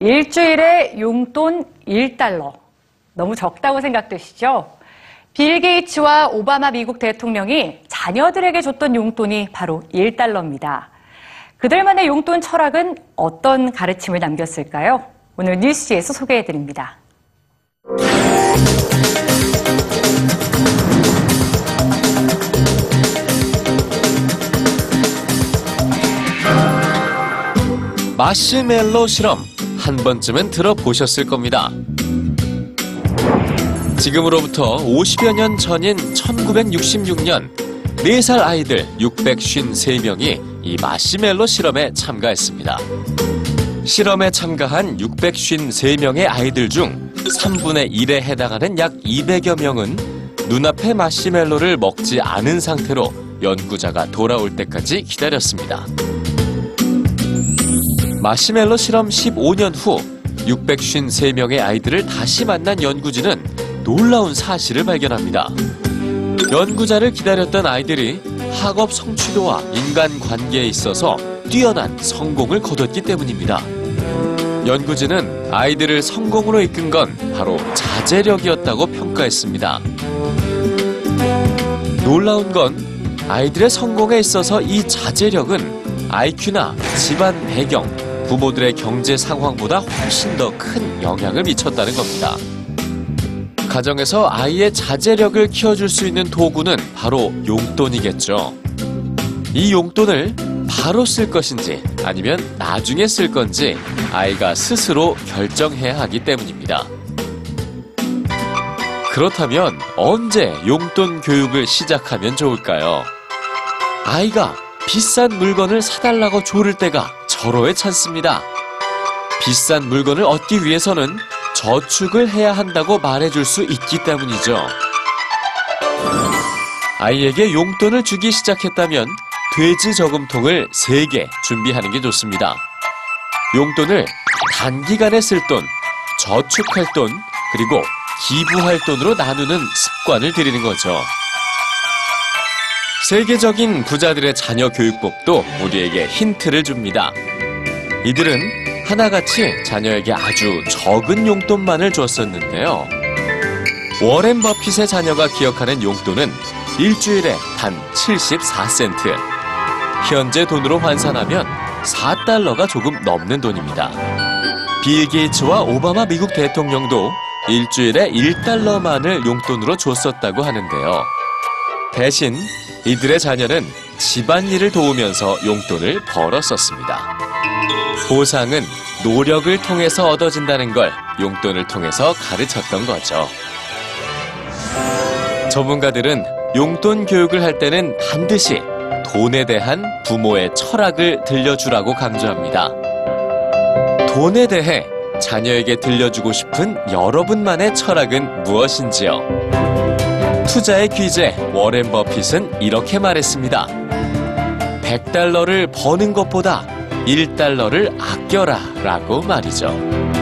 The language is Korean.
일주일에 용돈 1달러. 너무 적다고 생각되시죠? 빌 게이츠와 오바마 미국 대통령이 자녀들에게 줬던 용돈이 바로 1달러입니다. 그들만의 용돈 철학은 어떤 가르침을 남겼을까요? 오늘 뉴스지에서 소개해 드립니다. 마시멜로 실험 한 번쯤은 들어보셨을 겁니다. 지금으로부터 50여 년 전인 1966년 4살 아이들 653명이 이 마시멜로 실험에 참가했습니다. 실험에 참가한 653명의 아이들 중 3분의 1에 해당하는 약 200여 명은 눈앞의 마시멜로를 먹지 않은 상태로 연구자가 돌아올 때까지 기다렸습니다. 마시멜로 실험 15년 후 653명의 아이들을 다시 만난 연구진은 놀라운 사실을 발견합니다. 연구자를 기다렸던 아이들이 학업 성취도와 인간 관계에 있어서 뛰어난 성공을 거뒀기 때문입니다. 연구진은 아이들을 성공으로 이끈 건 바로 자제력이었다고 평가했습니다. 놀라운 건 아이들의 성공에 있어서 이 자제력은 IQ나 집안 배경, 부모들의 경제 상황보다 훨씬 더 큰 영향을 미쳤다는 겁니다. 가정에서 아이의 자제력을 키워줄 수 있는 도구는 바로 용돈이겠죠. 이 용돈을 바로 쓸 것인지 아니면 나중에 쓸 건지 아이가 스스로 결정해야 하기 때문입니다. 그렇다면 언제 용돈 교육을 시작하면 좋을까요? 아이가 비싼 물건을 사달라고 조를 때가 절호의 찬스입니다. 비싼 물건을 얻기 위해서는 저축을 해야 한다고 말해줄 수 있기 때문이죠. 아이에게 용돈을 주기 시작했다면 돼지 저금통을 3개 준비하는 게 좋습니다. 용돈을 단기간에 쓸 돈, 저축할 돈, 그리고 기부할 돈으로 나누는 습관을 들이는 거죠. 세계적인 부자들의 자녀 교육법도 우리에게 힌트를 줍니다. 이들은 하나같이 자녀에게 아주 적은 용돈만을 줬었는데요. 워렌 버핏의 자녀가 기억하는 용돈은 일주일에 단 74센트. 현재 돈으로 환산하면 4달러가 조금 넘는 돈입니다. 빌 게이츠와 오바마 미국 대통령도 일주일에 1달러만을 용돈으로 줬었다고 하는데요. 대신 이들의 자녀는 집안일을 도우면서 용돈을 벌었었습니다. 보상은 노력을 통해서 얻어진다는 걸 용돈을 통해서 가르쳤던 거죠. 전문가들은 용돈 교육을 할 때는 반드시 돈에 대한 부모의 철학을 들려주라고 강조합니다. 돈에 대해 자녀에게 들려주고 싶은 여러분만의 철학은 무엇인지요? 투자의 귀재 워렌 버핏은 이렇게 말했습니다. 100달러를 버는 것보다 1달러를 아껴라 라고 말이죠.